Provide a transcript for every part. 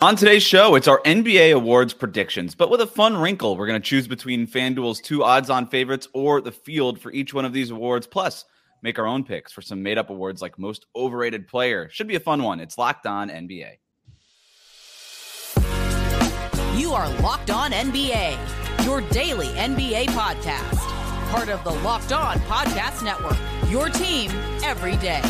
On today's show, it's our NBA awards predictions, but with a fun wrinkle. We're going to choose between FanDuel's two odds on favorites or the field for each one of these awards, plus make our own picks for some made up awards like most overrated player. Should be a fun one. It's Locked On NBA. You are Locked On NBA, your daily NBA podcast, part of the Locked On Podcast Network, your team every day.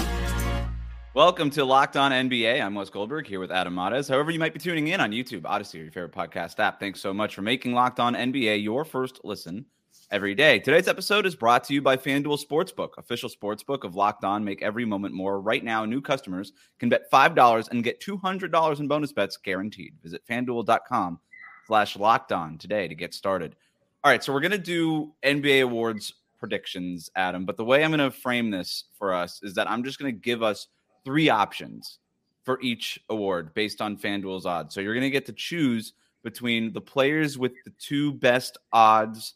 Welcome to Locked On NBA. I'm Wes Goldberg here with Adam Mares. However, you might be tuning in on YouTube, Odysee, or your favorite podcast app. Thanks so much for making Locked On NBA your first listen every day. Today's episode is brought to you by FanDuel Sportsbook, official sportsbook of Locked On. Make every moment more. Right now, new customers can bet $5 and get $200 in bonus bets guaranteed. Visit FanDuel.com slash Locked On today to get started. All right, so we're going to do NBA awards predictions, Adam, but the way I'm going to frame this for us is that I'm just going to give us – three options for each award based on FanDuel's odds. So you're going to get to choose between the players with the two best odds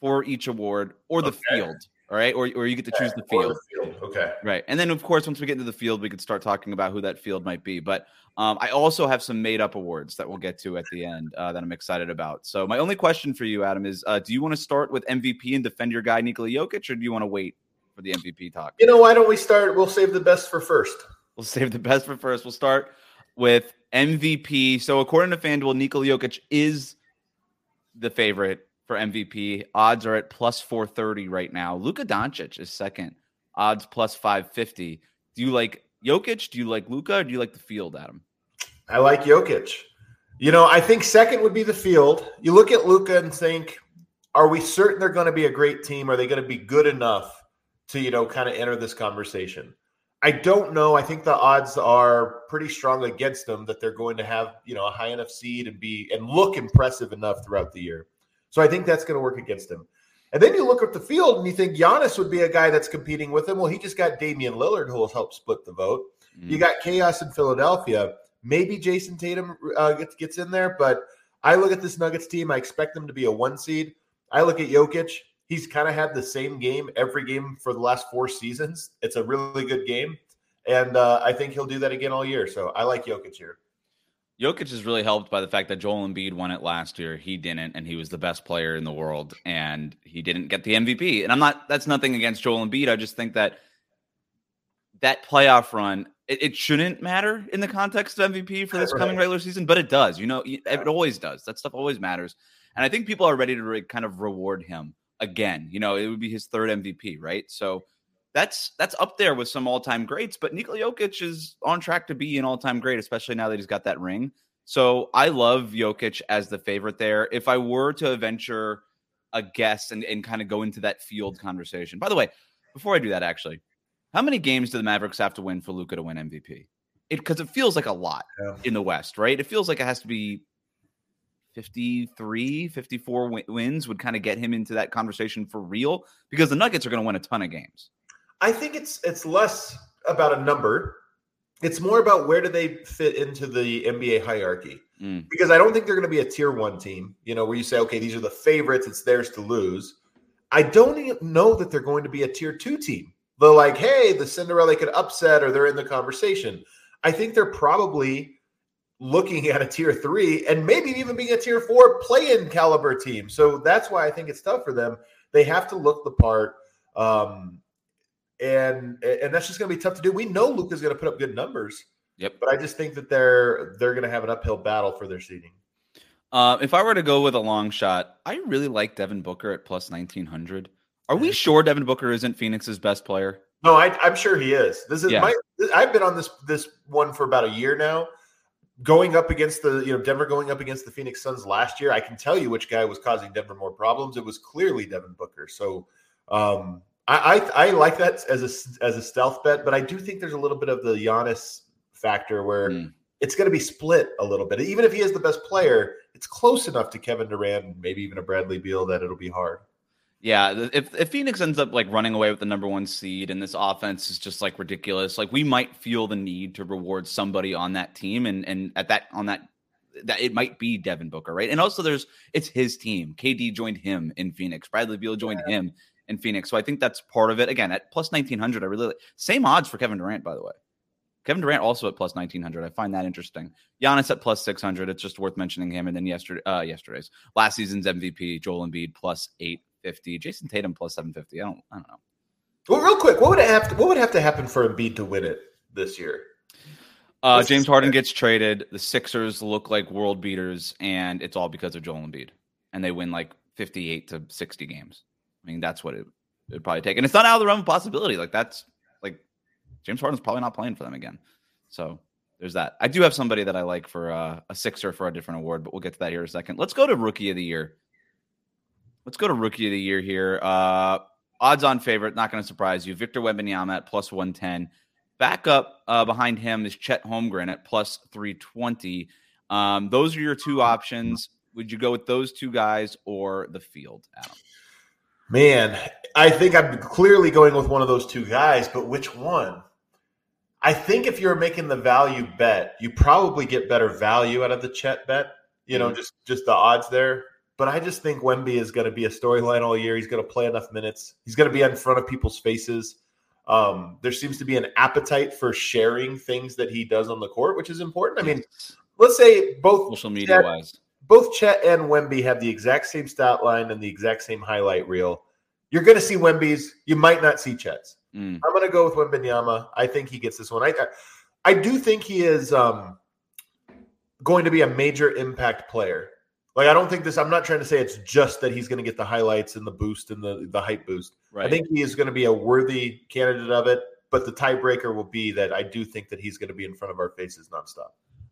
for each award or the okay. field. All right. Or, or you get to choose the field. the field. Okay. Right. And then, of course, once we get into the field, we could start talking about who that field might be. But um, I also have some made up awards that we'll get to at the end uh, that I'm excited about. So, my only question for you, Adam, is uh, do you want to start with MVP and defend your guy, Nikola Jokic, or do you want to wait for the MVP talk. You know, why don't we start? We'll save the best for first. We'll save the best for first. We'll start with MVP. So, according to FanDuel, Nikola Jokic is the favorite for MVP. Odds are at plus 430 right now. Luka Doncic is second. Odds plus 550. Do you like Jokic? Do you like Luka? Or do you like the field, Adam? I like Jokic. You know, I think second would be the field. You look at Luka and think, are we certain they're going to be a great team? Are they going to be good enough to you know kind of enter this conversation. I don't know. I think the odds are pretty strong against them that they're going to have you know a high enough seed and be and look impressive enough throughout the year. So I think that's going to work against them. And then you look at the field and you think Giannis would be a guy that's competing with him. Well, he just got Damian Lillard who will help split the vote. Mm. You got chaos in Philadelphia. Maybe Jayson Tatum uh, gets gets in there, but I look at this Nuggets team. I expect them to be a one seed. I look at Jokic he's kind of had the same game every game for the last four seasons. It's a really good game. And uh, I think he'll do that again all year. So I like Jokic here. Jokic is really helped by the fact that Joel Embiid won it last year. He didn't, and he was the best player in the world, and he didn't get the MVP. And I'm not, that's nothing against Joel Embiid. I just think that that playoff run, it, it shouldn't matter in the context of MVP for this right. coming regular season, but it does. You know, it always does. That stuff always matters. And I think people are ready to re- kind of reward him again. You know, it would be his third MVP, right? So that's that's up there with some all-time greats. But Nikola Jokic is on track to be an all-time great, especially now that he's got that ring. So I love Jokic as the favorite there. If I were to venture a guess and, and kind of go into that field conversation. By the way, before I do that, actually, how many games do the Mavericks have to win for Luka to win MVP? It because it feels like a lot yeah. in the West, right? It feels like it has to be 53, 54 wins would kind of get him into that conversation for real because the Nuggets are going to win a ton of games. I think it's it's less about a number. It's more about where do they fit into the NBA hierarchy. Mm. Because I don't think they're going to be a tier 1 team, you know, where you say okay, these are the favorites, it's theirs to lose. I don't even know that they're going to be a tier 2 team. They're like, "Hey, the Cinderella could upset or they're in the conversation." I think they're probably looking at a tier three and maybe even being a tier four play-in caliber team. So that's why I think it's tough for them. They have to look the part. Um, and and that's just going to be tough to do. We know Luka's going to put up good numbers. Yep. But I just think that they're they're going to have an uphill battle for their seeding. Uh, if I were to go with a long shot, I really like Devin Booker at plus nineteen hundred. Are we sure Devin Booker isn't Phoenix's best player? No, I, am sure he is. This is yeah. my. I've been on this this one for about a year now going up against the you know Denver going up against the Phoenix Suns last year, I can tell you which guy was causing Denver more problems. It was clearly Devin Booker. So um, I, I, I like that as a as a stealth bet, but I do think there's a little bit of the Giannis factor where mm. it's going to be split a little bit. Even if he is the best player, it's close enough to Kevin Durant, maybe even a Bradley Beal that it'll be hard. Yeah, if if Phoenix ends up like running away with the number one seed and this offense is just like ridiculous, like we might feel the need to reward somebody on that team, and and at that on that that it might be Devin Booker, right? And also there's it's his team. KD joined him in Phoenix. Bradley Beal joined yeah. him in Phoenix. So I think that's part of it. Again, at plus nineteen hundred, I really like, same odds for Kevin Durant, by the way. Kevin Durant also at plus 1900. I find that interesting. Giannis at plus 600. It's just worth mentioning him. And then yesterday, uh, yesterday's last season's MVP, Joel Embiid plus 850. Jayson Tatum plus 750. I don't, I don't know. Well, real quick, what would have to, what would have to happen for Embiid to win it this year? Uh, James Harden gets traded. The Sixers look like world beaters, and it's all because of Joel Embiid. And they win like 58 to 60 games. I mean, that's what it would probably take. And it's not out of the realm of possibility. Like, that's like James Harden's probably not playing for them again. So there's that. I do have somebody that I like for uh, a Sixer for a different award, but we'll get to that here in a second. Let's go to Rookie of the Year. Let's go to Rookie of the Year here. Uh, odds on favorite, not going to surprise you. Victor Wembanyama at plus 110. Back up uh, behind him is Chet Holmgren at plus 320. Um, those are your two options. Would you go with those two guys or the field, Adam? Man, I think I'm clearly going with one of those two guys, but which one? I think if you're making the value bet, you probably get better value out of the Chet bet. You know, mm-hmm. just just the odds there. But I just think Wemby is going to be a storyline all year. He's going to play enough minutes. He's going to be in front of people's faces. Um, there seems to be an appetite for sharing things that he does on the court, which is important. I mean, let's say both social media Chet, wise, both Chet and Wemby have the exact same stat line and the exact same highlight reel. You're going to see Wemby's. You might not see Chet's. Mm. I'm going to go with Wembanyama. I think he gets this one. I, I, I do think he is um, going to be a major impact player. Like I don't think this. I'm not trying to say it's just that he's going to get the highlights and the boost and the the hype boost. Right. I think he is going to be a worthy candidate of it. But the tiebreaker will be that I do think that he's going to be in front of our faces nonstop.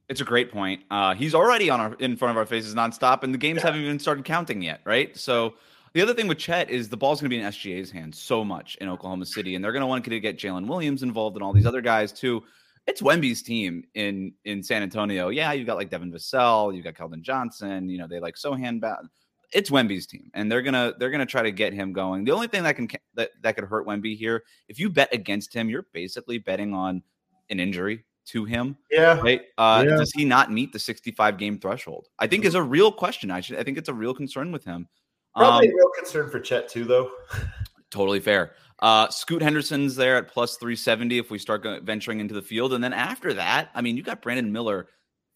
It's a great point. Uh, he's already on our in front of our faces nonstop, and the games yeah. haven't even started counting yet, right? So the other thing with Chet is the ball's going to be in SGA's hands so much in Oklahoma City, and they're going to want to get Jalen Williams involved and all these other guys too it's Wemby's team in in San Antonio. Yeah, you've got like Devin Vassell, you've got Keldon Johnson. You know they like Sochan. Ba- it's Wemby's team, and they're gonna they're gonna try to get him going. The only thing that can that that could hurt Wemby here, if you bet against him, you're basically betting on an injury to him. Yeah. Right. Uh, yeah. Does he not meet the 65 game threshold? I think is a real question. I should. I think it's a real concern with him. Probably um, a real concern for Chet too, though. totally fair. Uh, Scoot Henderson's there at plus 370 if we start venturing into the field. And then after that, I mean, you got Brandon Miller,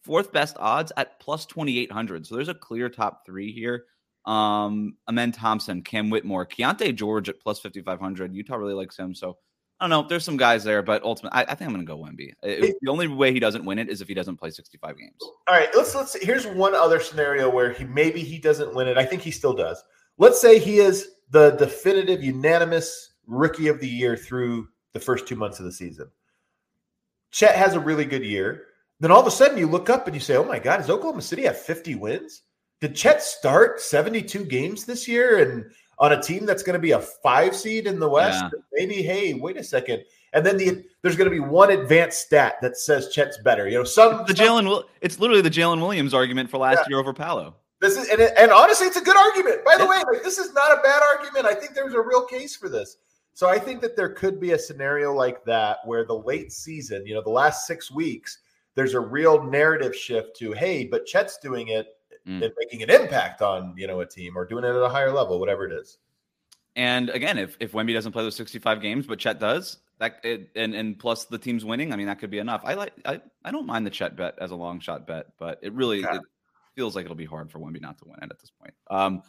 fourth best odds at plus 2,800. So there's a clear top three here. Um, Amen Thompson, Cam Whitmore, Keyonte George at plus 5,500. Utah really likes him. So I don't know. There's some guys there, but ultimately, I, I think I'm going to go Wemby. It, the only way he doesn't win it is if he doesn't play 65 games. All right, let's let's. Here's one other scenario where he maybe he doesn't win it. I think he still does. Let's say he is the definitive, unanimous rookie of the year through the first two months of the season. Chet has a really good year. Then all of a sudden you look up and you say, oh my God, does Oklahoma City have 50 wins? Did Chet start 72 games this year and on a team that's going to be a five seed in the West? Yeah. Maybe, hey, wait a second. And then the, there's going to be one advanced stat that says Chet's better. You know, some the Jalen. It's literally the Jalen Williams argument for last yeah. year over Paolo. This is and, and honestly, it's a good argument. By the way, like, this is not a bad argument. I think there's a real case for this. So I think that there could be a scenario like that where the late season, you know, the last six weeks, there's a real narrative shift to, hey, but Chet's doing it mm. and making an impact on, you know, a team or doing it at a higher level, whatever it is. And again, if if Wemby doesn't play those 65 games, but Chet does, that it, and and plus the team's winning, I mean that could be enough. I like I, I don't mind the Chet bet as a long shot bet, but it really yeah. it feels like it'll be hard for Wemby not to win it at this point. Um,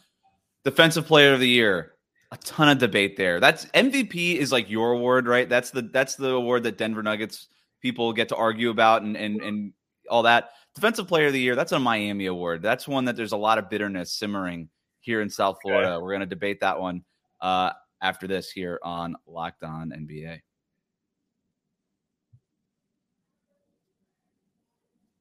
defensive player of the year a ton of debate there. That's MVP is like your award, right? That's the that's the award that Denver Nuggets people get to argue about and and and all that. Defensive Player of the Year, that's a Miami award. That's one that there's a lot of bitterness simmering here in South Florida. Okay. We're going to debate that one uh, after this here on Locked On NBA.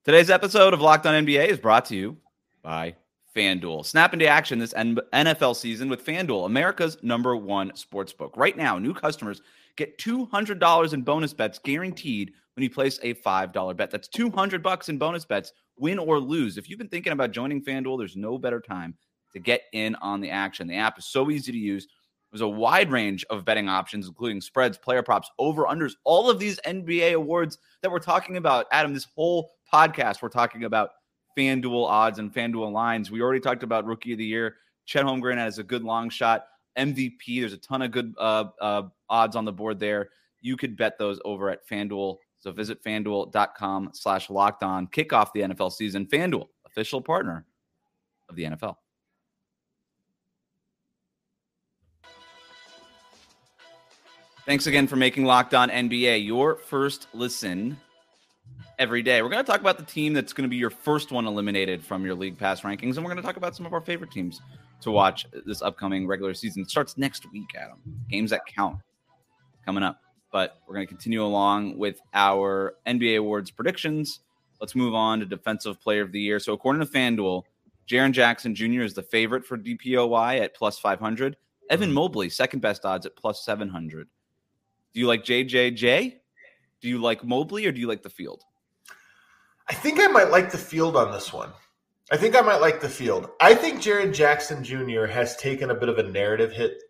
Today's episode of Locked On NBA is brought to you by FanDuel. Snap into action this NFL season with FanDuel, America's number one sports book. Right now, new customers get $200 in bonus bets guaranteed when you place a $5 bet. That's 200 bucks in bonus bets, win or lose. If you've been thinking about joining FanDuel, there's no better time to get in on the action. The app is so easy to use. There's a wide range of betting options, including spreads, player props, over unders, all of these NBA awards that we're talking about. Adam, this whole podcast, we're talking about FanDuel odds and FanDuel lines. We already talked about Rookie of the Year. Chet Holmgren has a good long shot. MVP, there's a ton of good uh, uh, odds on the board there. You could bet those over at FanDuel So visit fanduel.com slash locked on. Kick off the NFL season. Fanduel, official partner of the NFL. Thanks again for making Locked On NBA your first listen every day. We're going to talk about the team that's going to be your first one eliminated from your league pass rankings, and we're going to talk about some of our favorite teams to watch this upcoming regular season. It starts next week, Adam. Games that count coming up. But we're going to continue along with our NBA awards predictions. Let's move on to Defensive Player of the Year. So, according to FanDuel, Jaren Jackson Jr. is the favorite for DPOY at plus 500. Evan mm-hmm. Mobley, second best odds at plus 700. Do you like JJJ? Do you like Mobley or do you like the field? I think I might like the field on this one. I think I might like the field. I think Jaren Jackson Jr. has taken a bit of a narrative hit,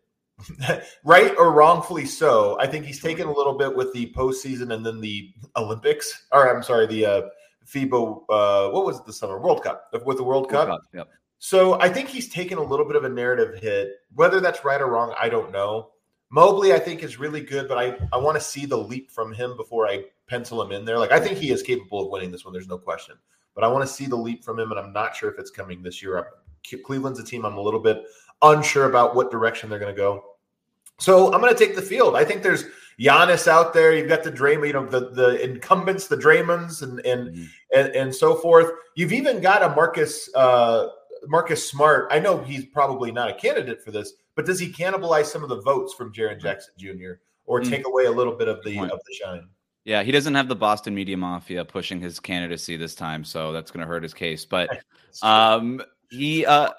right or wrongfully so. I think he's taken a little bit with the postseason and then the Olympics, or I'm sorry, the uh, FIBA, uh, what was it the summer? World Cup, with the World, World Cup. Cup. Yep. So I think he's taken a little bit of a narrative hit. Whether that's right or wrong, I don't know. Mobley, I think, is really good, but I, I want to see the leap from him before I pencil him in there. Like, I think he is capable of winning this one. There's no question. But I want to see the leap from him, and I'm not sure if it's coming this year. Cleveland's a team I'm a little bit unsure about what direction they're going to go. So I'm going to take the field. I think there's Giannis out there. You've got the Draymond, you know, the, the incumbents, the Draymonds, and and, mm-hmm. and and so forth. You've even got a Marcus uh, Marcus Smart. I know he's probably not a candidate for this, but does he cannibalize some of the votes from Jaren Jackson Jr. or mm. take away a little bit of the of the shine? Yeah, he doesn't have the Boston media mafia pushing his candidacy this time, so that's going to hurt his case. But um, he, uh,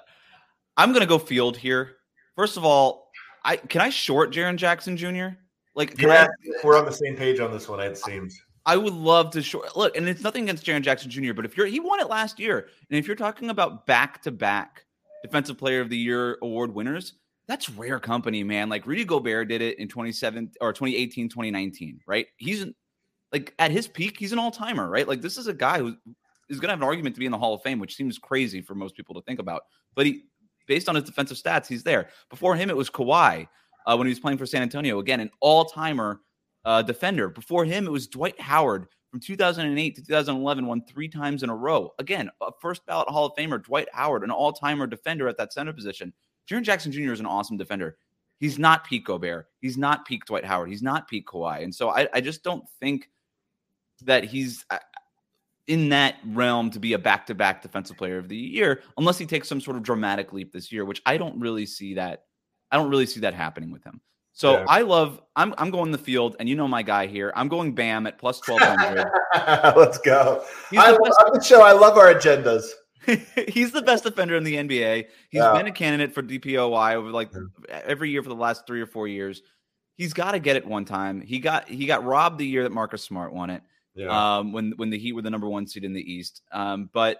I'm going to go field here. First of all, I can I short Jaren Jackson Jr. Like, yeah, I, we're on the same page on this one. It seems. I would love to short look, and it's nothing against Jaren Jackson Jr. But if you're he won it last year, and if you're talking about back to back Defensive Player of the Year award winners, that's rare company, man. Like Rudy Gobert did it in 27 or 2018, 2019, right? He's like at his peak, he's an all timer, right? Like this is a guy who is going to have an argument to be in the Hall of Fame, which seems crazy for most people to think about. But he, based on his defensive stats, he's there. Before him, it was Kawhi uh, when he was playing for San Antonio. Again, an all timer uh, defender. Before him, it was Dwight Howard from 2008 to 2011, won three times in a row. Again, a first ballot Hall of Famer, Dwight Howard, an all timer defender at that center position. Jaren Jackson Jr. is an awesome defender. He's not peak Gobert. He's not peak Dwight Howard. He's not peak Kawhi. And so I, I just don't think that he's uh, in that realm to be a back to back defensive player of the year unless he takes some sort of dramatic leap this year, which I don't really see that. I don't really see that happening with him. So yeah. I love. I'm I'm going the field, and you know my guy here. I'm going Bam at plus twelve hundred. Let's go. He's I love the show. I love our agendas. he's the best defender in the NBA. He's yeah. been a candidate for DPOY over like every year for the last three or four years. He's got to get it one time. He got he got robbed the year that Marcus Smart won it. Yeah. Um, when when the Heat were the number one seed in the East. Um, but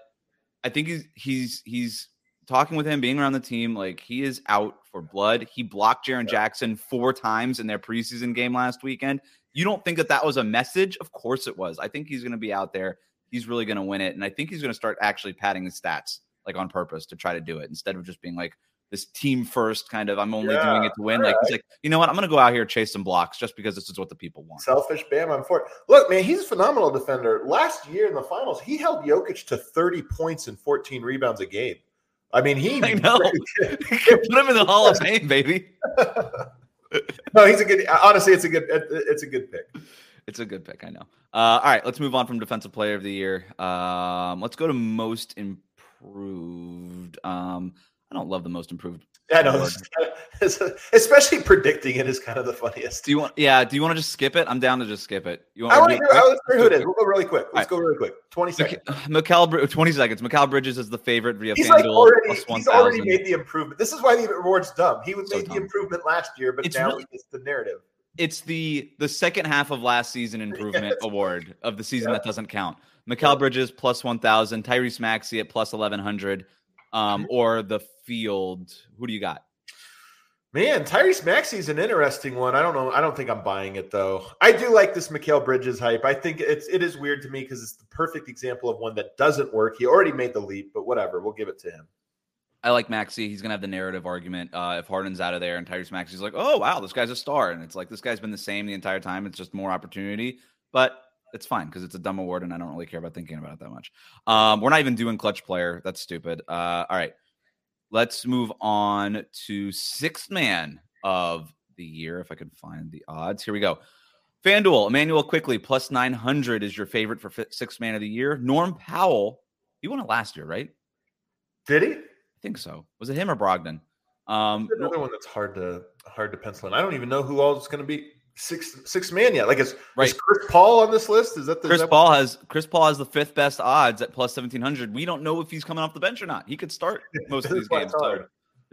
I think he's he's he's talking with him, being around the team. Like he is out for blood. He blocked Jaren yeah. Jackson four times in their preseason game last weekend. You don't think that that was a message? Of course it was. I think he's going to be out there he's really going to win it. And I think he's going to start actually padding his stats like on purpose to try to do it instead of just being like this team first kind of I'm only yeah, doing it to win. Like right. he's like, you know what? I'm going to go out here chase some blocks just because this is what the people want. Selfish Bam, I'm for it. Look, man, he's a phenomenal defender. Last year in the finals, he held Jokic to 30 points and 14 rebounds a game. I mean, he I know. Put him in the Hall of Fame, baby. no, he's a good. Honestly, it's a good. It's a good pick. It's a good pick, I know. Uh, all right, let's move on from defensive player of the year. Um, let's go to most improved. Um, I don't love the most improved. Yeah, no, especially predicting it is kind of the funniest. Do you want? Yeah, do you want to just skip it? I'm down to just skip it. You want? I want to hear, let's hear who it is. We'll go really quick. Let's right. go really quick. Twenty seconds. Mikal, twenty seconds. Mikal Bridges is the favorite via he's like already, He's already made the improvement. This is why the award's dumb. He so made dumb. the improvement last year, but it's now really, it's the narrative it's the the second half of last season improvement award of the season that doesn't count. Mikal Bridges plus one thousand, Tyrese Maxey at plus eleven hundred, um, or the field. Who do you got? Man, Tyrese Maxey is an interesting one. I don't know. I don't think I'm buying it though. I do like this Mikal Bridges hype. I think it's it is weird to me because it's the perfect example of one that doesn't work. He already made the leap, but whatever. We'll give it to him. I like Maxey. He's gonna have the narrative argument. Uh, if Harden's out of there and Tyrese Maxey's like, oh wow, this guy's a star, and it's like this guy's been the same the entire time. It's just more opportunity. But it's fine because it's a dumb award and I don't really care about thinking about it that much. Um, we're not even doing clutch player. That's stupid. Uh, all right. Let's move on to sixth man of the year, if I can find the odds. Here we go. FanDuel, Immanuel Quickley plus 900 is your favorite for sixth man of the year. Norm Powell, he won it last year, right? Did he? I think so. Was it him or Brogdon? Um, another one that's hard to hard to pencil in. I don't even know who all is going to be six six man yet. Like is, right. is Chris Paul on this list? Is that the Chris that Paul has Chris Paul has the fifth best odds at plus seventeen hundred. We don't know if he's coming off the bench or not. He could start most of these games. So.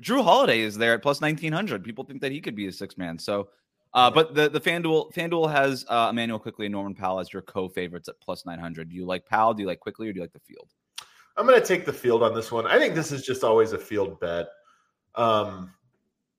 Jrue Holiday is there at plus nineteen hundred. People think that he could be a six man. So, uh, but the the FanDuel FanDuel has uh, Immanuel Quickley and Norman Powell as your co favorites at plus nine hundred. Do you like Powell? Do you like Quickley, or do you like the field? I'm going to take the field on this one. I think this is just always a field bet. Um,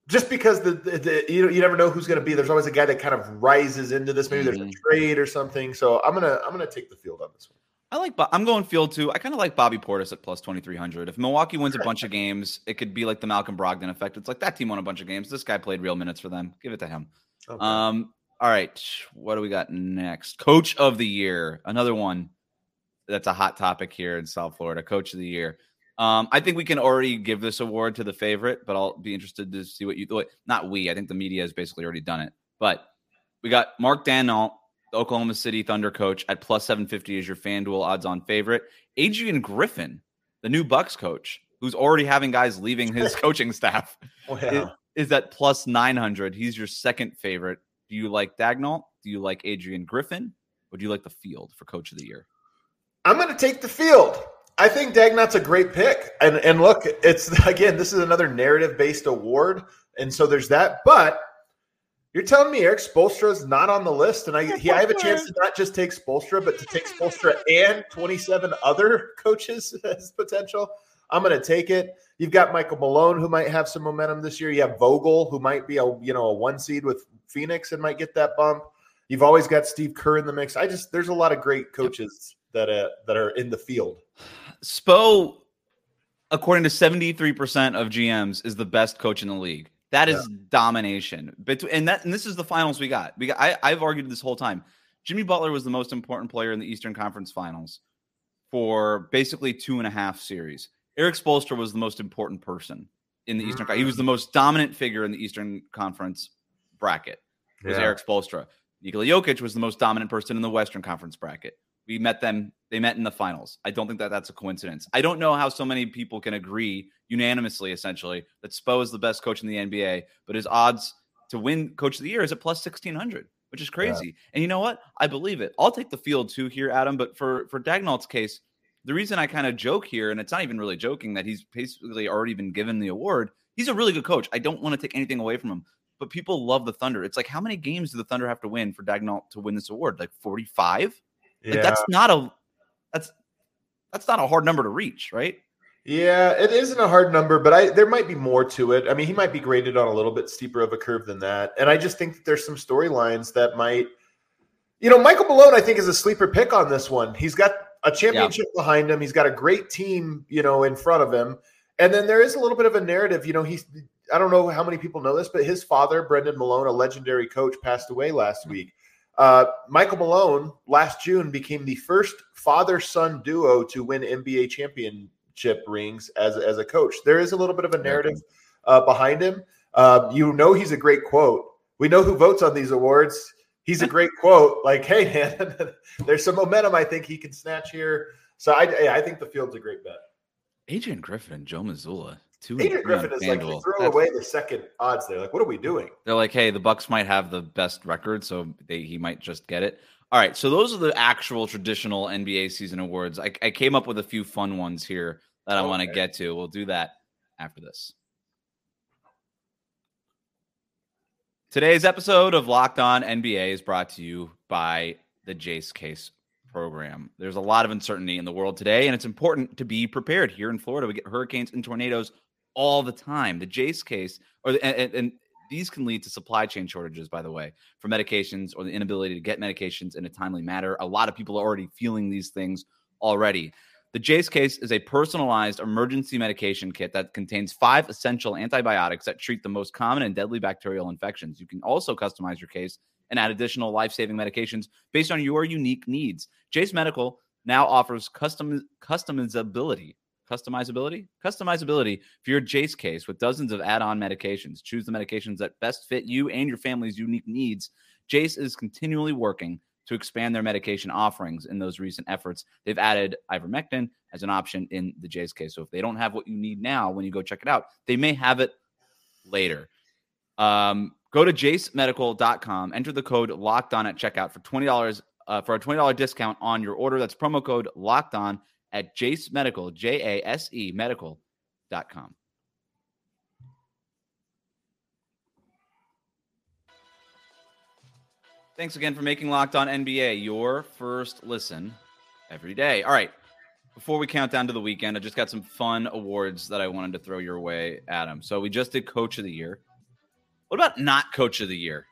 just because the, the, the, you you never know who's going to be. There's always a guy that kind of rises into this. Maybe mm-hmm. there's a mm-hmm. trade or something. So I'm gonna I'm gonna take the field on this one. I like. I'm going field too. I kind of like Bobby Portis at plus 2300. If Milwaukee wins a bunch of games, it could be like the Malcolm Brogdon effect. It's like that team won a bunch of games. This guy played real minutes for them. Give it to him. Okay. Um. All right. What do we got next? Coach of the year. Another one that's a hot topic here in South Florida. Coach of the year. Um, I think we can already give this award to the favorite, but I'll be interested to see what you thought. Not we. I think the media has basically already done it. But we got Mark Daigneault, the Oklahoma City Thunder coach, at plus 750 as your FanDuel odds on favorite. Adrian Griffin, the new Bucks coach, who's already having guys leaving his coaching staff, oh, is, is at plus 900. He's your second favorite. Do you like Daigneault? Do you like Adrian Griffin? Or do you like the field for coach of the year? I'm going to take the field. I think Daigneault's a great pick. And and look, it's again, this is another narrative based award. And so there's that. But you're telling me Erik Spoelstra is not on the list, and I he, I have a chance to not just take Spoelstra, but to take Spoelstra and 27 other coaches as potential. I'm going to take it. You've got Michael Malone, who might have some momentum this year. You have Vogel, who might be a you know a one seed with Phoenix and might get that bump. You've always got Steve Kerr in the mix. I just there's a lot of great coaches that uh, that are in the field. Spo, according to 73% of GMs, is the best coach in the league. That is yeah. domination. But and that and this is the finals we got. We got I, I've argued this whole time. Jimmy Butler was the most important player in the Eastern Conference Finals for basically two and a half series. Erik Spoelstra was the most important person in the Eastern. He was the most dominant figure in the Eastern Conference bracket. Was yeah. Erik Spoelstra. Nikola Jokic was the most dominant person in the Western Conference bracket. We met them. They met in the finals. I don't think that that's a coincidence. I don't know how so many people can agree unanimously, essentially, that Spo is the best coach in the NBA, but his odds to win Coach of the Year is at plus sixteen hundred, which is crazy. Yeah. And you know what? I believe it. I'll take the field too here, Adam. But for for Daigneault's case, the reason I kind of joke here, and it's not even really joking, that he's basically already been given the award. He's a really good coach. I don't want to take anything away from him, but people love the Thunder. It's like how many games do the Thunder have to win for Daigneault to win this award? Like forty five. Yeah. Like that's not a that's that's not a hard number to reach, right? Yeah, it isn't a hard number, but I there might be more to it. I mean, he might be graded on a little bit steeper of a curve than that. And I just think that there's some storylines that might you know, Michael Malone, I think, is a sleeper pick on this one. He's got a championship yeah. behind him. He's got a great team, you know, in front of him. And then there is a little bit of a narrative. You know, he's I don't know how many people know this, but his father, Brendan Malone, a legendary coach, passed away last mm-hmm. week. Uh, Michael Malone last June became the first father son duo to win NBA championship rings as, as a coach. There is a little bit of a narrative uh, behind him. Uh, you know, he's a great quote. We know who votes on these awards. He's a great quote. Like, hey, man, there's some momentum I think he can snatch here. So I, I think the field's a great bet. Adrian Griffin and Joe Mazzulla Two Peter Griffin is like throw That's, away the second odds there. Like, what are we doing? They're like, hey, the Bucks might have the best record, so they, he might just get it. All right, so those are the actual traditional NBA season awards. I, I came up with a few fun ones here that I want to get to. We'll do that after this. Today's episode of Locked On NBA is brought to you by the Jase Case program. There's a lot of uncertainty in the world today, and it's important to be prepared. Here in Florida, we get hurricanes and tornadoes all the time. The Jase case, or the, and, and these can lead to supply chain shortages, by the way, for medications or the inability to get medications in a timely manner. A lot of people are already feeling these things already. The Jase case is a personalized emergency medication kit that contains five essential antibiotics that treat the most common and deadly bacterial infections. You can also customize your case and add additional life saving medications based on your unique needs. Jase Medical now offers custom customizability. Customizability? Customizability for your Jase case with dozens of add on medications. Choose the medications that best fit you and your family's unique needs. Jase is continually working to expand their medication offerings in those recent efforts. They've added ivermectin as an option in the Jase case. So if they don't have what you need now when you go check it out, they may have it later. Um, go to jasemedical.com, enter the code locked on at checkout for $20 uh, for a $20 discount on your order. That's promo code locked on at Jase Medical, J A S E medical.com. Thanks again for making Locked On NBA your first listen every day. All right. Before we count down to the weekend, I just got some fun awards that I wanted to throw your way, Adam. So we just did Coach of the Year. What about not Coach of the Year?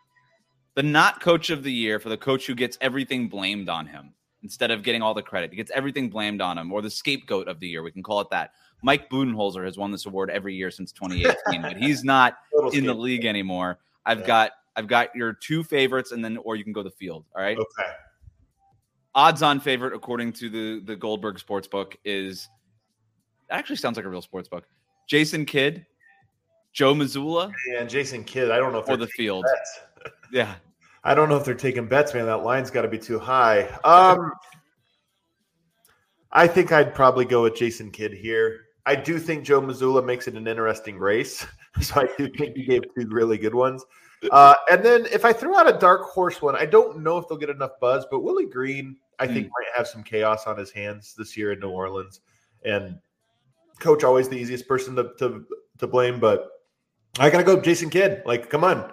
The not Coach of the Year for the coach who gets everything blamed on him instead of getting all the credit. He gets everything blamed on him, or the scapegoat of the year. We can call it that. Mike Budenholzer has won this award every year since 2018, but he's not in the league anymore. I've yeah. got I've got your two favorites, and then or you can go the field. All right. Okay. Odds on favorite according to the the Goldberg sports book is actually sounds like a real sports book. Jason Kidd, Joe Mazzulla, and Jason Kidd. I don't know if or the field. yeah, I don't know if they're taking bets, man. That line's got to be too high. Um, I think I'd probably go with Jason Kidd here. I do think Joe Mazzulla makes it an interesting race, so I do think he gave two really good ones. Uh, and then if I throw out a dark horse one, I don't know if they'll get enough buzz, but Willie Green, I think, mm. might have some chaos on his hands this year in New Orleans. And coach always the easiest person to to, to blame, but I gotta go Jason Kidd. Like, come on,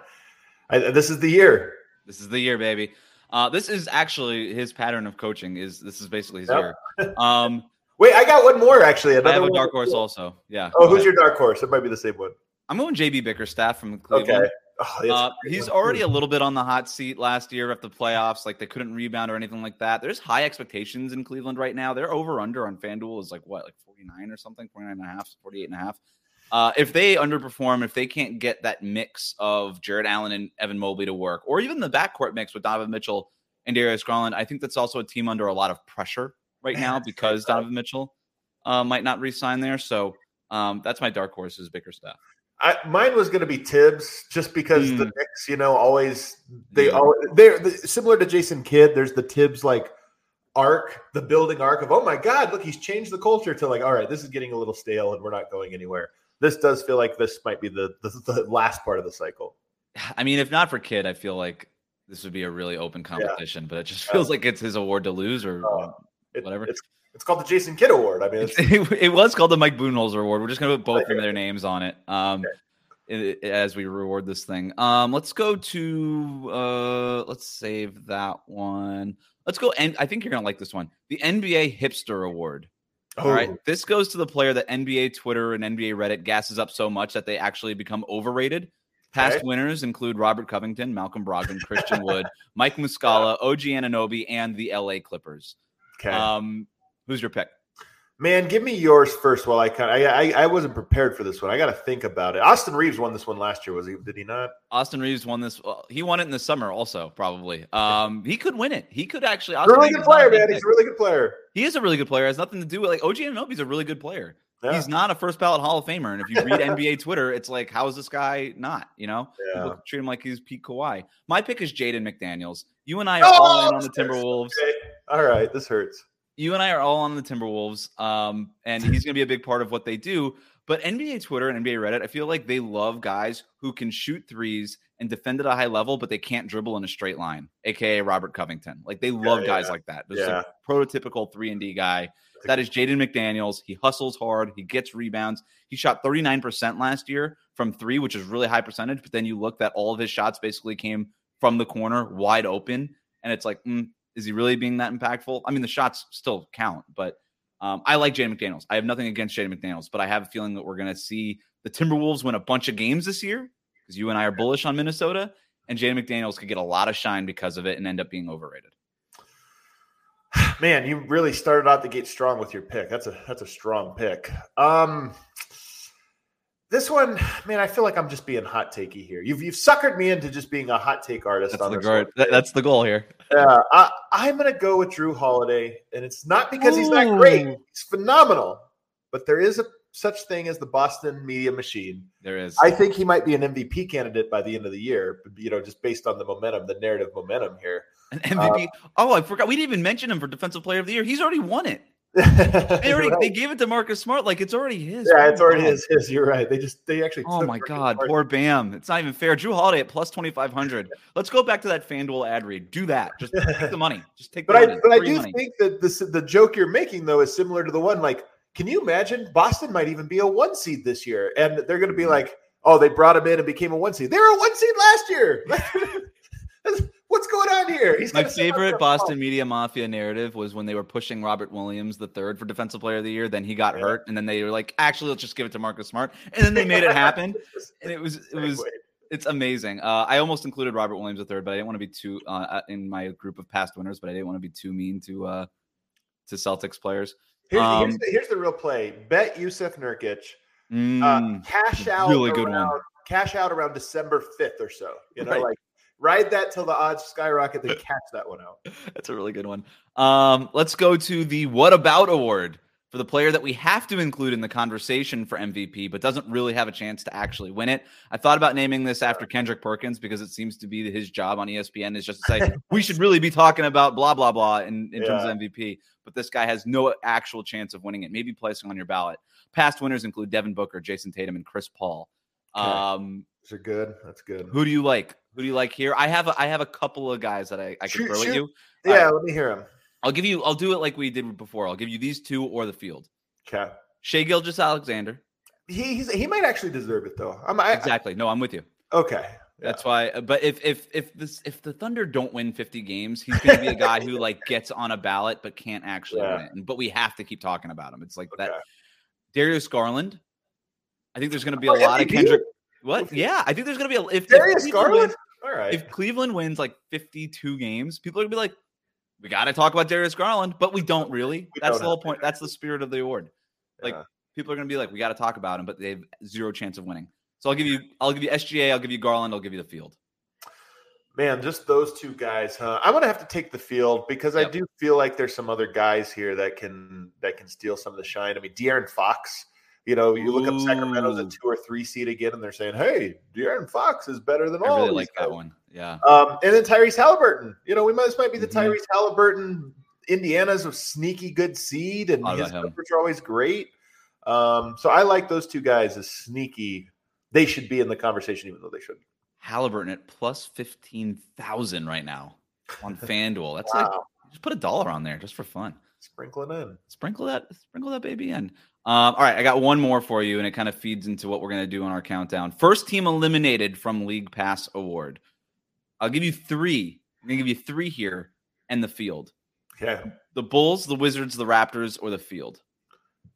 I, this is the year. This is the year, baby. Uh, this is actually his pattern of coaching. Is this is basically his yep. year? Um, Wait, I got one more actually. Another I have a dark horse also. Yeah. Oh, who's ahead. your dark horse? It might be the same one. I'm going JB Bickerstaff from Cleveland. Okay. Oh, uh, he's already a little bit on the hot seat last year after the playoffs. Like they couldn't rebound or anything like that. There's high expectations in Cleveland right now. They're over under on FanDuel is like what, like 49 or something, 49 and a half, 48 and a half. Uh, if they underperform, if they can't get that mix of Jarrett Allen and Evan Mobley to work, or even the backcourt mix with Donovan Mitchell and Darius Garland, I think that's also a team under a lot of pressure right now because Donovan Mitchell uh, might not resign there. So um, that's my dark horse is Bickerstaff. I, mine was going to be Tibbs just because mm. the Knicks, you know, always they always they're similar to Jason Kidd. There's the Tibbs like arc, the building arc of oh my god, look, he's changed the culture to like all right, this is getting a little stale and we're not going anywhere. This does feel like this might be the the, the last part of the cycle. I mean, if not for Kidd, I feel like this would be a really open competition, yeah. but it just feels like it's his award to lose or, uh, it, whatever. It's, it's called the Jason Kidd Award. I mean, it, it, was called the Mike Budenholzer Award. We're just going to put both of their names on it. Um, okay. as we reward this thing. Um, let's go to uh, let's save that one. Let's go and I think you're gonna like this one. The NBA Hipster Award. Oh. All right. Oh. This goes to the player that NBA Twitter and NBA Reddit gasses up so much that they actually become overrated. Past okay. winners include Robert Covington, Malcolm Brogdon, Christian Wood, Mike Muscala, OG Anunoby, and the LA Clippers. Okay. Um, Who's your pick? Man, give me yours first. While I kind, I, I, I wasn't prepared for this one. I got to think about it. Austin Reaves won this one last year. Was he? Did he not? Austin Reaves won this. Well, he won it in the summer, also probably. Um, he could win it. He could actually. Austin really Reaves good player, man. He's a really good player. He is a really good player. It has nothing to do with like OG Anunoby's a really good player. Yeah. He's not a first ballot Hall of Famer. And if you read NBA Twitter, it's like, how is this guy not? You know, yeah. People treat him like he's Pete Kawhi. My pick is Jaden McDaniels. You and I are oh, all in on the Timberwolves. Okay. All right, this hurts you and I are all on the Timberwolves, um, and he's going to be a big part of what they do. But NBA Twitter and NBA Reddit, I feel like they love guys who can shoot threes and defend at a high level, but they can't dribble in a straight line, aka Robert Covington. Like they love yeah, guys yeah. like that. There's yeah. a prototypical three and D guy. That is Jaden McDaniels. He hustles hard. He gets rebounds. He shot 39% last year from three, which is really high percentage. But then you look that all of his shots basically came from the corner, wide open, and it's like mm, is he really being that impactful? I mean, the shots still count, but um, I like Jaden McDaniels. I have nothing against Jaden McDaniels, but I have a feeling that we're going to see the Timberwolves win a bunch of games this year because you and I are bullish on Minnesota, and Jaden McDaniels could get a lot of shine because of it and end up being overrated. Man, you really started out the gate strong with your pick. That's a that's a strong pick. Um this one, man, I feel like I'm just being hot takey here. You've you've suckered me into just being a hot take artist. That's on the this guard. one. That's the goal here. Yeah, I, I'm going to go with Jrue Holiday, and it's not because he's not great. Ooh. He's phenomenal, but there is a such thing as the Boston media machine. There is. I think he might be an MVP candidate by the end of the year. You know, just based on the momentum, the narrative momentum here. An MVP. Uh, oh, I forgot. We didn't even mention him for Defensive Player of the Year. He's already won it. They They already they gave it to Marcus Smart. Like it's already his. yeah, it's already his, his. You're right. They just they actually. Oh my God, Smart. poor Bam. It's not even fair. Jrue Holiday at plus 2,500. Let's go back to that FanDuel ad read. Do that. Just take the money. Just take the But I money. but I do money. think that this the joke you're making though is similar to the one like can you imagine Boston might even be a one seed this year and they're going to be Mm-hmm. like oh they brought him in and became a one seed they were a one seed last year what's going on here He's My favorite Boston media mafia narrative was when they were pushing Robert Williams the third for Defensive Player of the Year. Then he got Yeah. hurt, and then they were like, "Actually, let's just give it to Marcus Smart." And then they made it happen, and it was it was it's amazing. Uh, I almost included Robert Williams the third, but I didn't want to be too uh, in my group of past winners. But I didn't want to be too mean to uh, to Celtics players. here's, Um, here's, the, here's the real play bet Jusuf Nurkic uh, Mm, cash out really good one. cash out around December 5th or so you know Right. like ride that till the odds skyrocket then catch that one out That's a really good one. Um, let's go to the What About Award for the player that we have to include in the conversation for MVP, but doesn't really have a chance to actually win it. I thought about naming this after Kendrick Perkins because it seems to be his job on ESPN is just to say we should really be talking about blah blah blah in, in terms of MVP. But this guy has no actual chance of winning it. Maybe placing on your ballot. Past winners include Devin Booker, Jayson Tatum, and Chris Paul. Okay. Um, are good that's good who do you like? Who do you like here? I have a, I have a couple of guys that I, I Shoot- throw at you. yeah let me hear them. I'll give you. I'll do it like we did before. I'll give you these two or the field. okay Shai Gilgeous-Alexander. He he's, he might actually deserve it though. I'm I, Exactly. No, I'm with you. okay. That's why. uh, But if if if this if the Thunder don't win 50 games, he's going to be a guy who like gets on a ballot but can't actually Yeah. win it. But we have to keep talking about him. It's like that. Darius Garland. I think there's going to be a Oh, lot of Kendrick. What? Yeah, I think there's to be a if Darius Garland. wins- All right. if Cleveland wins like 52 games, people are gonna be like, we got to talk about Darius Garland, but we don't really. We That's don't the whole point. That's the spirit of the award. Like Yeah. people are gonna be like, we got to talk about him, but they have zero chance of winning. So I'll give you, I'll give you SGA, I'll give you Garland, I'll give you the field. Man, just those two guys, huh? I'm gonna have to take the field because I do feel like there's some other guys here that can that can steal some of the shine. I mean, De'Aaron Fox. You know, you look up Sacramento's a two or three seed again, and they're saying, "Hey, De'Aaron Fox is better than I all." really these like that one. Yeah. Um, and then Tyrese Halliburton. You know, we might this might be the Mhm. Tyrese Halliburton. Indiana's a sneaky good seed, and his numbers are always great. Um, so I like those two guys as sneaky. They should be in the conversation, even though they shouldn't. Halliburton at plus fifteen thousand right now on FanDuel. That's like just put a dollar on there just for fun. sprinkling in. sprinkle that sprinkle that baby in um, all right i got one more for you and it kind of feeds into what we're going to do on our countdown first team eliminated from league pass award i'll give you three i'm going to give you three here and the field Okay. the bulls the wizards the raptors or the field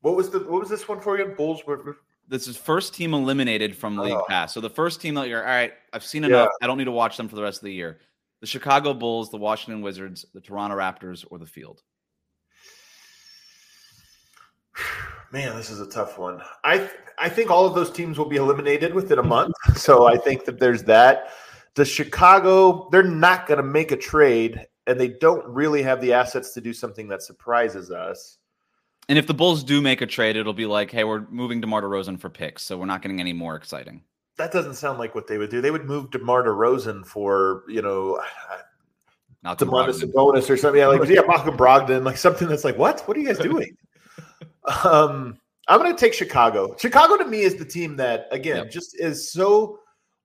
What was the what was this one for again? Bulls were this is first team eliminated from league Oh. pass so the first team that you're all right i've seen Yeah. enough i don't need to watch them for the rest of the year the chicago bulls the washington wizards the toronto raptors or the field man, this is a tough one. I th- I think all of those teams will be eliminated within a month. So I think that there's that. The Chicago, they're not going to make a trade, and they don't really have the assets to do something that surprises us. and if the bulls do make a trade it'll be like hey we're moving DeMar DeRozan for picks so we're not getting any more exciting That doesn't sound like what they would do. They would move DeMar DeRozan for you know Demonis Brogdon. Sabonis or something. Yeah, like yeah, Malcolm Brogdon, like something that's like, what? What are you guys doing? Um, I'm going to take Chicago. Chicago to me is the team that again Yep. just is so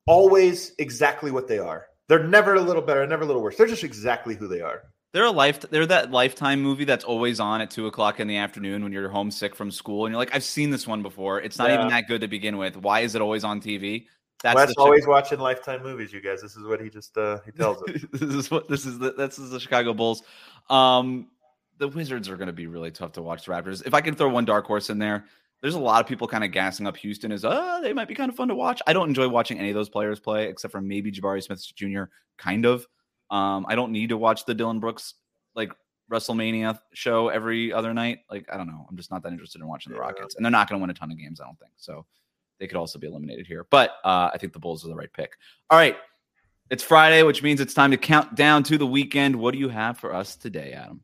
always exactly what they are. They're never a little better, never a little worse. They're just exactly who they are. They're a life. They're that lifetime movie that's always on at two o'clock in the afternoon when you're homesick from school and you're like, I've seen this one before. It's not even that good to begin with. Why is it always on TV? That's Wes always watching Lifetime movies. You guys, this is what he just uh, he tells us. this is what this is. The, this is the Chicago Bulls. Um, the Wizards are going to be really tough to watch. The Raptors. If I can throw one dark horse in there, there's a lot of people kind of gassing up Houston as, oh, they might be kind of fun to watch. I don't enjoy watching any of those players play, except for maybe Jabari Smith Jr. Kind of. Um, I don't need to watch the Dillon Brooks like WrestleMania show every other night. Like, I don't know. I'm just not that interested in watching the Rockets, and they're not going to win a ton of games. I don't think so. They could also be eliminated here, but uh, I think the Bulls are the right pick. All right, it's Friday, which means it's time to count down to the weekend. What do you have for us today, Adam?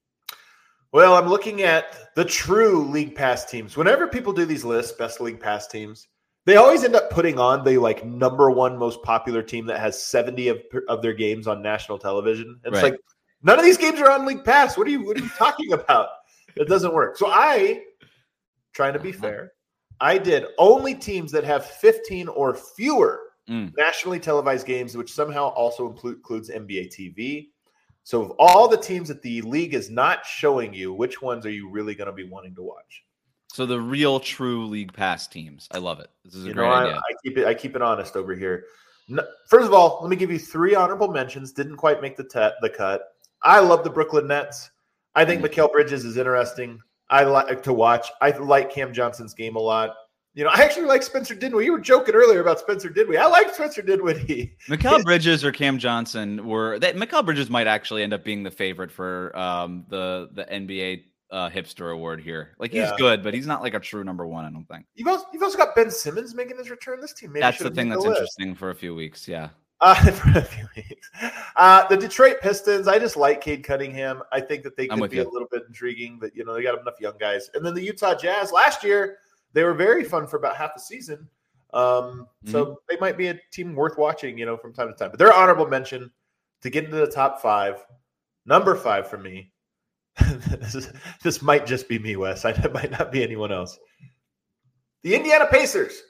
Well, I'm looking at the true league pass teams. Whenever people do these lists, best league pass teams, they always end up putting on the like number one most popular team that has 70 of, of their games on national television. And It's like none of these games are on league pass. What are you what are you talking about? It doesn't work. So I trying to be fair. I did only teams that have 15 or fewer Mm. nationally televised games, which somehow also includes NBA TV. So, of all the teams that the league is not showing you, which ones are you really going to be wanting to watch? So the real, true league pass teams. I love it. This is a You great know, I, idea. I keep it. I keep it honest over here. No- First of all, let me give you three honorable mentions. Didn't quite make the te- the cut. I love the Brooklyn Nets. I think Mm. Mikal Bridges is interesting. I like to watch. I like Cam Johnson's game a lot. You know, I actually like Spencer Dinwiddie. You were joking earlier about Spencer Dinwiddie. I like Spencer Dinwiddie. Mikal Bridges or Cam Johnson were that Mikal Bridges might actually end up being the favorite for um, the the NBA uh, hipster award here. Like he's Yeah. good, but he's not like a true number one. I don't think. You've also, you've also got Ben Simmons making his return. This team, maybe that's the thing that's list. interesting for a few weeks. Yeah, Uh, for a few weeks. Uh, the Detroit Pistons, I just like Cade Cunningham. I think that they could be you. a little bit intriguing, but you know, they got enough young guys. And then the Utah Jazz last year, they were very fun for about half the season. Um, so Mm-hmm. they might be a team worth watching, you know, from time to time. But they're honorable mention to get into the top five. Number five for me. this, is, this might just be me, Wes. I, it might not be anyone else. The Indiana Pacers.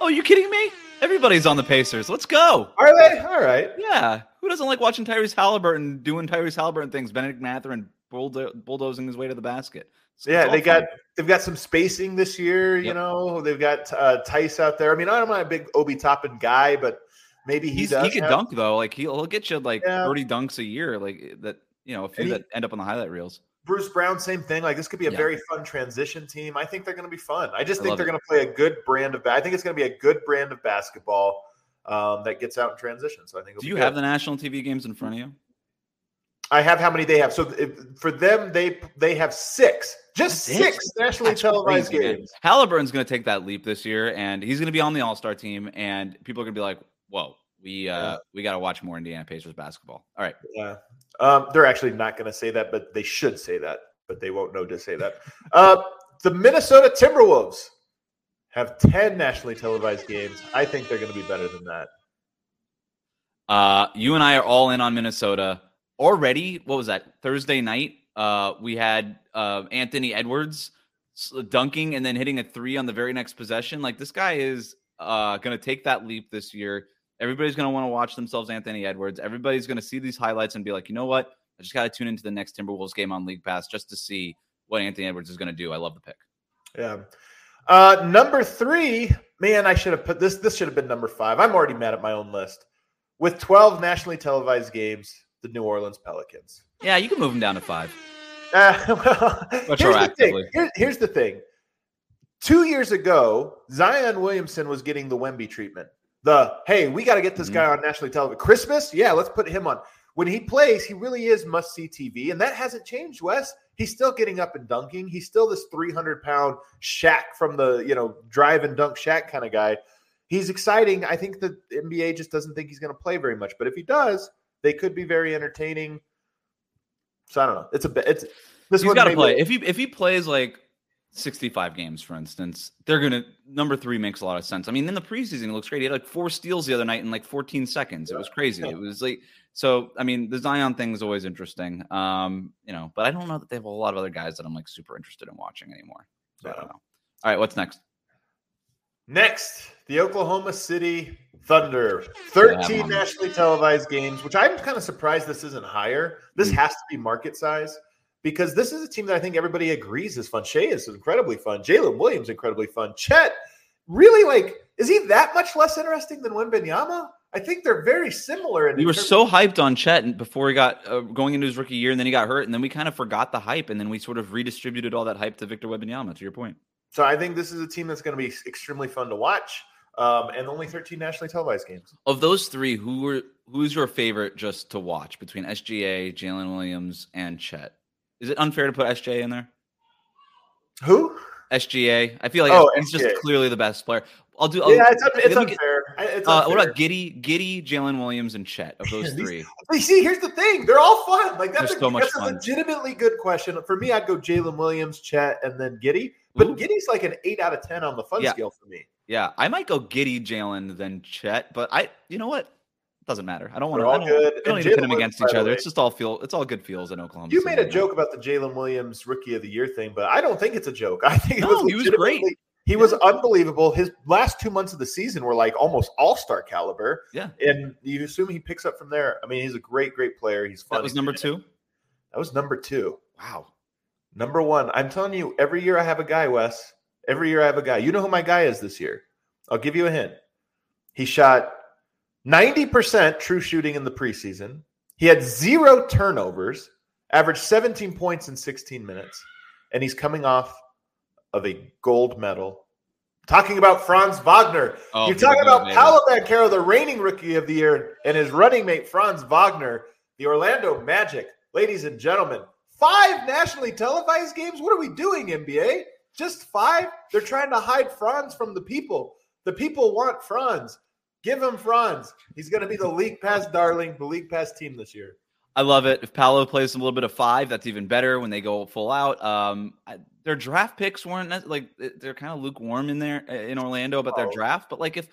Oh, you kidding me? Everybody's on the Pacers. Let's go. Are they? All right. Yeah. Who doesn't like watching Tyrese Halliburton doing Tyrese Halliburton things? Bennedict Mathurin bulldo- bulldozing his way to the basket. It's- Yeah, they got fun. they've got some spacing this year. You know, they've got uh, Tice out there. I mean, I'm not a big Obi Toppin guy, but maybe he He's, does. he can have- dunk though. Like he'll, he'll get you like Yeah. 30 dunks a year. Like that. You know, a few he- that end up on the highlight reels. Bruce Brown, same thing. Like this could be a Yeah. very fun transition team. I think they're going to be fun. I just I think they're going to play a good brand of. ba- I think it's going to be a good brand of basketball um, that gets out in transition. So I think. it'll Do you good. have the national TV games in front of you? I have how many they have. So if, for them, they they have six, just it? six nationally That's televised crazy, man. games. Halliburton's going to take that leap this year, and he's going to be on the All Star team, and people are going to be like, "Whoa, we uh, Yeah. we got to watch more Indiana Pacers basketball." All right, Yeah. Um, they're actually not going to say that, but they should say that, but they won't know to say that. Uh, the Minnesota Timberwolves have 10 nationally televised games. I think they're going to be better than that. uh, you and I are all in on Minnesota already. What was that Thursday night? Uh, we had uh, Anthony Edwards dunking and then hitting a three on the very next possession. Like this guy is uh, going to take that leap this year. Everybody's going to want to watch themselves Anthony Edwards. Everybody's going to see these highlights and be like, you know what? I just got to tune into the next Timberwolves game on League Pass just to see what Anthony Edwards is going to do. I love the pick. Yeah. Uh, number three, man, I should have put this. This should have been number five. I'm already mad at my own list. With 12 nationally televised games, the New Orleans Pelicans. Yeah, you can move him down to five. Uh, well, here's the thing. Here- here's the thing. Two years ago, Zion Williamson was getting the Wemby treatment. The hey, we got to get this Mhm. guy on nationally television. Christmas, yeah, let's put him on. When he plays, he really is must see TV, and that hasn't changed. Wes, he's still getting up and dunking. He's still this 300 pound Shaq from the you know drive and dunk Shaq kind of guy. He's exciting. I think the NBA just doesn't think he's going to play very much, but if he does, they could be very entertaining. So I don't know. It's a bit. It's this He's got to play. If he if he plays like 65 games, for instance, they're gonna number three makes a lot of sense. I mean, in the preseason, it looks great. He had like four steals the other night in like 14 seconds. It was crazy. It was like so. I mean, the Zion thing is always interesting. Um, you know, but I don't know that they have a lot of other guys that I'm like super interested in watching anymore. So I Yeah. don't know. All right, what's next? Next, the Oklahoma City Thunder. 13 Mom. nationally televised games, which I'm kind of surprised this isn't higher. This Mm. has to be market size because this is a team that I think everybody agrees is fun. Shai is incredibly fun. Jalen Williams incredibly fun. Chet, really like, is he that much less interesting than Wembanyama? I think they're very similar. In We were so hyped on Chet before he got uh, going into his rookie year, and then he got hurt, and then we kind of forgot the hype, and then we sort of redistributed all that hype to Victor Wembanyama. To your point. So I think this is a team that's going to be extremely fun to watch. Um, and only 13 nationally televised games. Of those three, who were who's your favorite just to watch between SGA, Jalen Williams, and Chet? Is it unfair to put SJ in there? Who? SGA. I feel like Oh, he's just clearly the best player. I'll do. I'll, yeah, it's, un- it's me get- unfair. Uh, what about Giddey, Giddey, Jalen Williams, and Chet? Of those These- three, see, here's the thing: they're all fun. Like that's, a, so that's a legitimately good question for me. I'd go Jalen Williams, Chet, and then Giddey. But Ooh. Giddey's like an eight out of ten on the fun Yeah. scale for me. yeah, I might go Giddey, Jalen, then Chet. But I, you know what? It doesn't matter. I don't want to. All don't, good. I don't need to Jalen them against each other. way- It's just all feel. It's all good feels in Oklahoma. You City made a joke about the Jalen Williams Rookie of the Year thing, but I don't think it's a joke. I think it No, was he was great. He was unbelievable. His last two months of the season were like almost all star caliber. Yeah. And you assume he picks up from there. I mean, he's a great, great player. He's fun. That was number two. That was number two. Wow. Number one. I'm telling you, every year I have a guy, Wes. Every year I have a guy. You know who my guy is this year? I'll give you a hint. He shot 90% true shooting in the preseason. He had zero turnovers, averaged 17 points in 16 minutes, and he's coming off of a gold medal. Talking about Franz Wagner. Oh, You're talking about. Paolo Banchero, the reigning rookie of the year, and his running mate, Franz Wagner, the Orlando Magic. Ladies and gentlemen, five nationally televised games? What are we doing, NBA? Just five? They're trying to hide Franz from the people. The people want Franz. Give him Franz. He's going to be the league pass darling, the league pass team this year. I love it. If Paolo plays a little bit of five, that's even better when they go full out. Um, I, their draft picks weren't like they're kind of lukewarm in there uh, in Orlando about their Oh. draft. But like if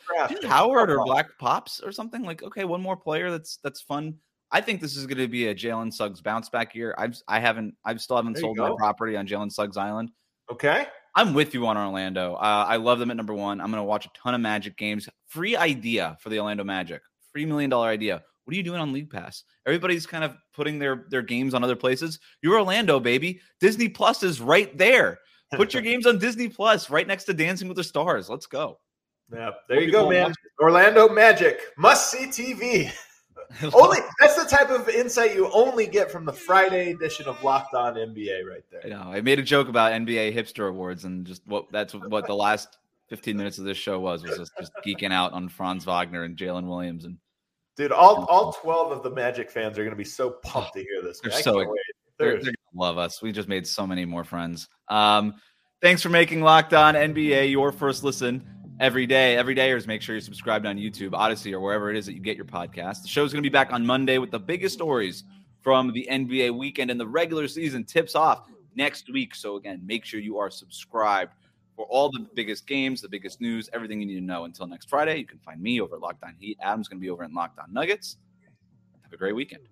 Howard or. Black Pops or something like, okay, one more player that's that's fun. I think this is going to be a Jalen Suggs bounce back year. I've I haven't I've still haven't There you sold my property on Jalen Suggs Island. Okay. I'm with you on Orlando. Uh, I love them at number one. I'm going to watch a ton of Magic games. Free idea for the Orlando Magic. Free million dollar idea. What are you doing on League Pass? Everybody's kind of putting their their games on other places. You're Orlando, baby. Disney Plus is right there. Put your games on Disney Plus, right next to Dancing with the Stars. Let's go. Yeah, there you go, man. watch Orlando Magic must see TV. only that's the type of insight you only get from the Friday edition of Locked On NBA, right I there. know. I made a joke about NBA hipster awards, and just what that's what the last 15 minutes of this show was was just, just geeking out on Franz Wagner and Jalen Williams and Dude, all all twelve of the Magic fans are going to be so pumped to hear this. They're. I so they're, they're gonna love us. We just made so many more friends. Um, thanks for making Locked On NBA your first listen every day. Every dayers, make sure you're subscribed on YouTube, Odysee, or wherever it is that you get your podcast. The show's gonna be back on Monday with the biggest stories from the NBA weekend and the regular season tips off next week. So again, make sure you are subscribed for all the biggest games, the biggest news, everything you need to know. Until next Friday, you can find me over at Locked On Heat. Adam's gonna be over in Locked On Nuggets. Have a great weekend.